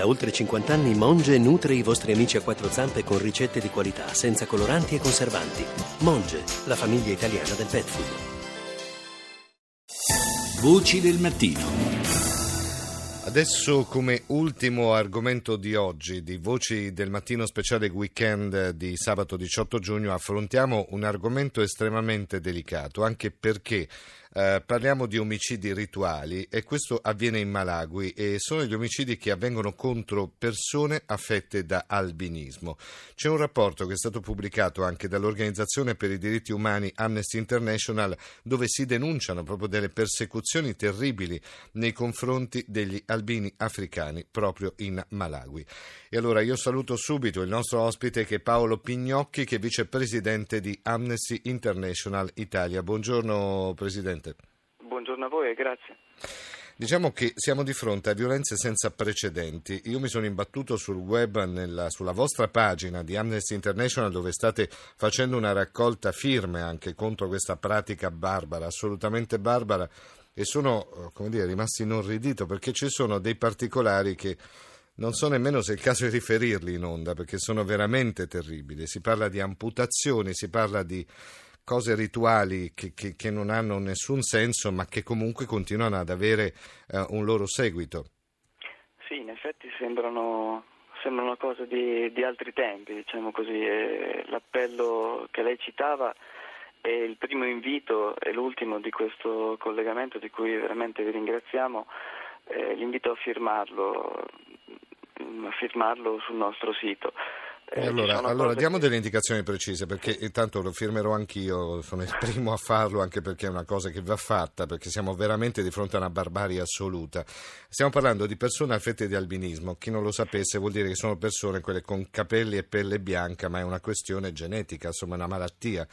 Da oltre 50 anni Monge nutre i vostri amici a quattro zampe con ricette di qualità, senza coloranti e conservanti. Monge, la famiglia italiana del pet food. Voci del mattino. Adesso come ultimo argomento di oggi, di Voci del Mattino Speciale Weekend di sabato 18 giugno, affrontiamo un argomento estremamente delicato, anche perché eh, parliamo di omicidi rituali e questo avviene in Malawi e sono gli omicidi che avvengono contro persone affette da albinismo. C'è un rapporto che è stato pubblicato anche dall'Organizzazione per i diritti umani Amnesty International dove si denunciano proprio delle persecuzioni terribili nei confronti degli albini africani proprio in Malawi. E allora io saluto subito il nostro ospite che è Paolo Pignocchi che è vicepresidente di Amnesty International Italia. Buongiorno Presidente. Buongiorno a voi e grazie. Diciamo che siamo di fronte a violenze senza precedenti. Io mi sono imbattuto sul web, nella, sulla vostra pagina di Amnesty International, dove state facendo una raccolta firme anche contro questa pratica barbara, assolutamente barbara, e sono eh, come dire, rimasti inorridito perché ci sono dei particolari che non so nemmeno se è il caso di riferirli in onda, perché sono veramente terribili. Si parla di amputazioni, si parla di cose rituali che, che, che, non hanno nessun senso ma che comunque continuano ad avere eh, un loro seguito. Sì, in effetti sembrano, sembrano cose di, di, altri tempi, diciamo così. L'appello che lei citava è il primo invito e l'ultimo di questo collegamento di cui veramente vi ringraziamo. Eh, l'invito a firmarlo, a firmarlo sul nostro sito. Eh, allora, allora diamo che... delle indicazioni precise perché intanto lo firmerò anch'io, sono il primo a farlo anche perché è una cosa che va fatta, perché siamo veramente di fronte a una barbarie assoluta. Stiamo parlando di persone affette di albinismo, chi non lo sapesse vuol dire che sono persone quelle con capelli e pelle bianca, ma è una questione genetica, insomma una malattia.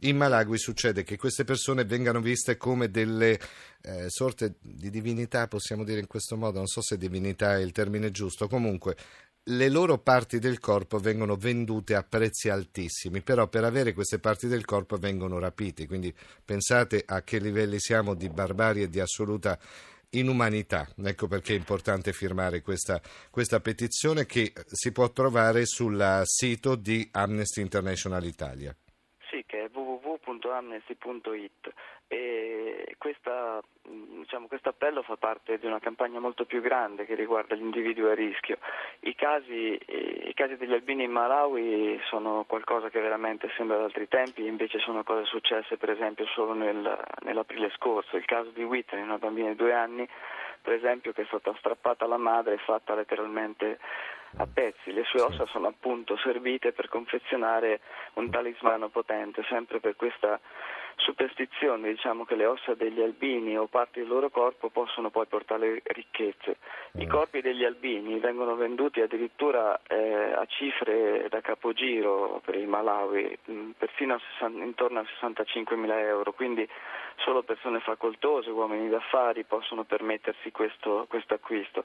In Malawi succede che queste persone vengano viste come delle eh, sorte di divinità, possiamo dire in questo modo, non so se divinità è il termine giusto, comunque le loro parti del corpo vengono vendute a prezzi altissimi, però per avere queste parti del corpo vengono rapiti, quindi pensate a che livelli siamo di barbarie e di assoluta inumanità. Ecco perché è importante firmare questa, questa petizione che si può trovare sul sito di Amnesty International Italia. Sì, che è www.amnesty.it e questa, diciamo, questo appello fa parte di una campagna molto più grande che riguarda gli individui a rischio. I casi, I casi, degli albini in Malawi sono qualcosa che veramente sembra da altri tempi, invece sono cose successe per esempio solo nel, nell'aprile scorso. Il caso di Whitney, una bambina di due anni, per esempio, che è stata strappata alla madre e fatta letteralmente a pezzi. Le sue ossa sono appunto servite per confezionare un talismano potente, sempre per questa superstizione, diciamo che le ossa degli albini o parti del loro corpo possono poi portare ricchezze. I mm. corpi degli albini vengono venduti addirittura eh, a cifre da capogiro per il Malawi, mh, mm, persino a 60, intorno a 65 mila euro, quindi solo persone facoltose, uomini d'affari possono permettersi questo, questo acquisto.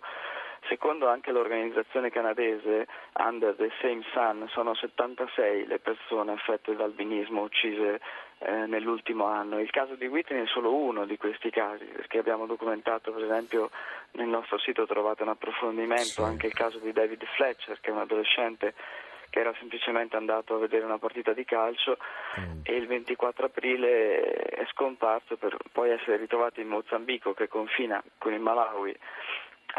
Secondo anche l'organizzazione canadese Under the Same Sun sono 76 le persone affette da albinismo uccise eh, nell'ultimo anno. Il caso di Whitney è solo uno di questi casi, perché abbiamo documentato per esempio nel nostro sito trovate un approfondimento anche il caso di David Fletcher, che è un adolescente che era semplicemente andato a vedere una partita di calcio mm. e il 24 aprile è scomparso per poi essere ritrovato in Mozambico che confina con il Malawi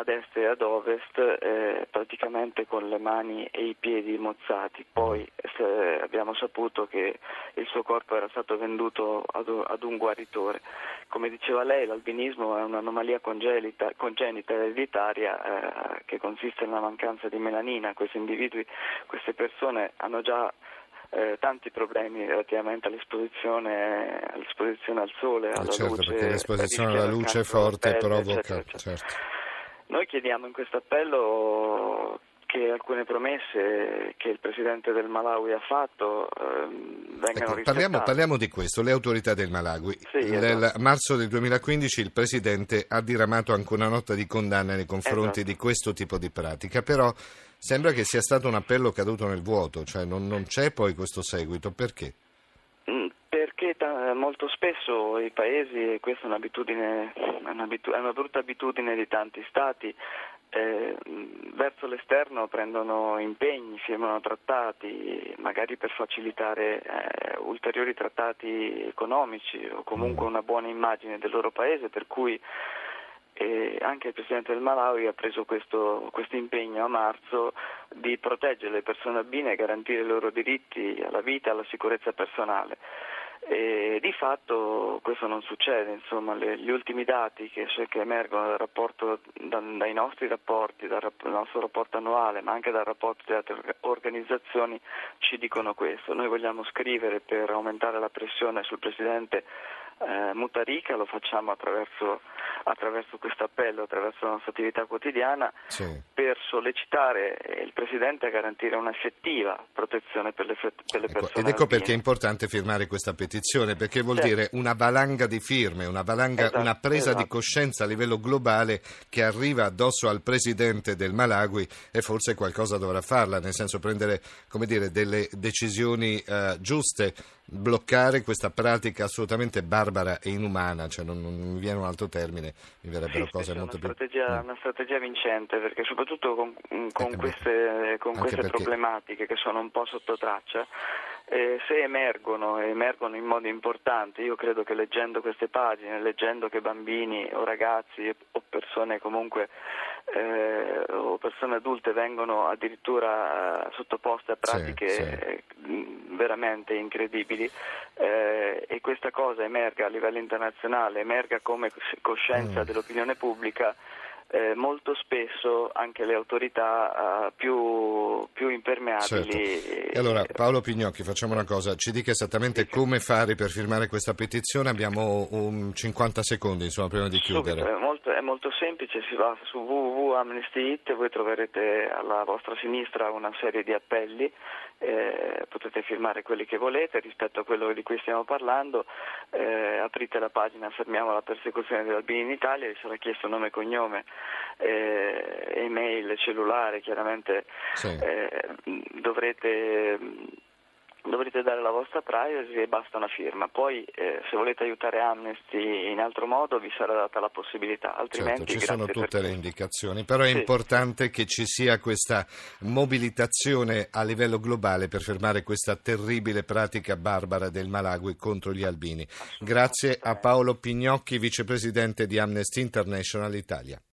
ad est e ad ovest eh, praticamente con le mani e i piedi mozzati. Poi eh, abbiamo saputo che il suo corpo era stato venduto ad, ad, un guaritore. Come diceva lei, l'albinismo è un'anomalia congenita, congenita ereditaria eh, che consiste nella mancanza di melanina. Questi individui, queste persone hanno già eh, tanti problemi relativamente all'esposizione, all'esposizione al sole, alla certo, luce. Perché l'esposizione alla luce forte provoca. Eccetera, eccetera. Certo. Noi chiediamo in questo appello che alcune promesse che il Presidente del Malawi ha fatto eh, vengano ecco, parliamo, parliamo, di questo, le autorità del Malawi. Sì, Nel esatto. marzo del 2015 il Presidente ha diramato anche una nota di condanna nei confronti esatto. di questo tipo di pratica, però sembra che sia stato un appello caduto nel vuoto, cioè non, non c'è poi questo seguito, perché? Perché molto spesso i paesi, e questa è, un'abitudine, è una brutta abitudine di tanti stati, eh, verso l'esterno prendono impegni, firmano trattati, magari per facilitare eh, ulteriori trattati economici o comunque una buona immagine del loro paese, per cui eh, anche il Presidente del Malawi ha preso questo, impegno a marzo di proteggere le persone albine e garantire i loro diritti alla vita e alla sicurezza personale. E di fatto questo non succede, insomma, le, gli ultimi dati che, che emergono dal rapporto, da, dai nostri rapporti, dal, dal, nostro rapporto annuale, ma anche dal rapporto di altre organizzazioni, ci dicono questo. Noi vogliamo scrivere per aumentare la pressione sul Presidente eh, Mutarica, lo facciamo attraverso, attraverso questo appello, attraverso la nostra attività quotidiana, sì. per sollecitare il Presidente a garantire un'effettiva protezione per le, per le ecco, persone. Ed ecco perché è importante firmare questa petizione, perché vuol certo. dire una valanga di firme, una, valanga, esatto, una presa esatto. di coscienza a livello globale che arriva addosso al Presidente del Malawi e forse qualcosa dovrà farla, nel senso prendere dire, delle decisioni eh, giuste bloccare questa pratica assolutamente barbara e inumana, cioè non, non mi viene un altro termine, mi verrebbero sì, cose molto più... Strategia, mm. Una strategia vincente, perché soprattutto con, con queste, con queste perché... problematiche che sono un po' sotto traccia, eh, se emergono, emergono in modo importante, io credo che leggendo queste pagine, leggendo che bambini o ragazzi o persone comunque eh, o persone adulte vengono addirittura eh, sottoposte a pratiche sì, sì. veramente incredibili eh, e questa cosa emerga a livello internazionale, emerga come coscienza mm. dell'opinione pubblica, eh, molto spesso anche le autorità uh, più, più, impermeabili. Certo. E allora Paolo Pignocchi, facciamo una cosa, ci dica esattamente sì. come fare per firmare questa petizione, abbiamo un 50 secondi insomma, prima di chiudere. Subito, è, molto, è molto semplice, si va su www.amnesty.it e voi troverete alla vostra sinistra una serie di appelli, eh, potete firmare quelli che volete rispetto a quello di cui stiamo parlando, eh, aprite la pagina Fermiamo la persecuzione degli albini in Italia, vi sarà chiesto nome e cognome eh, email, cellulare, chiaramente sì. eh, dovrete dovrete dare la vostra privacy e basta una firma. Poi eh, se volete aiutare Amnesty in altro modo vi sarà data la possibilità, altrimenti certo, ci sono tutte le indicazioni, però è sì. importante che ci sia questa mobilitazione a livello globale per fermare questa terribile pratica barbara del Malawi contro gli albini. Grazie a Paolo Pignocchi, vicepresidente di Amnesty International Italia.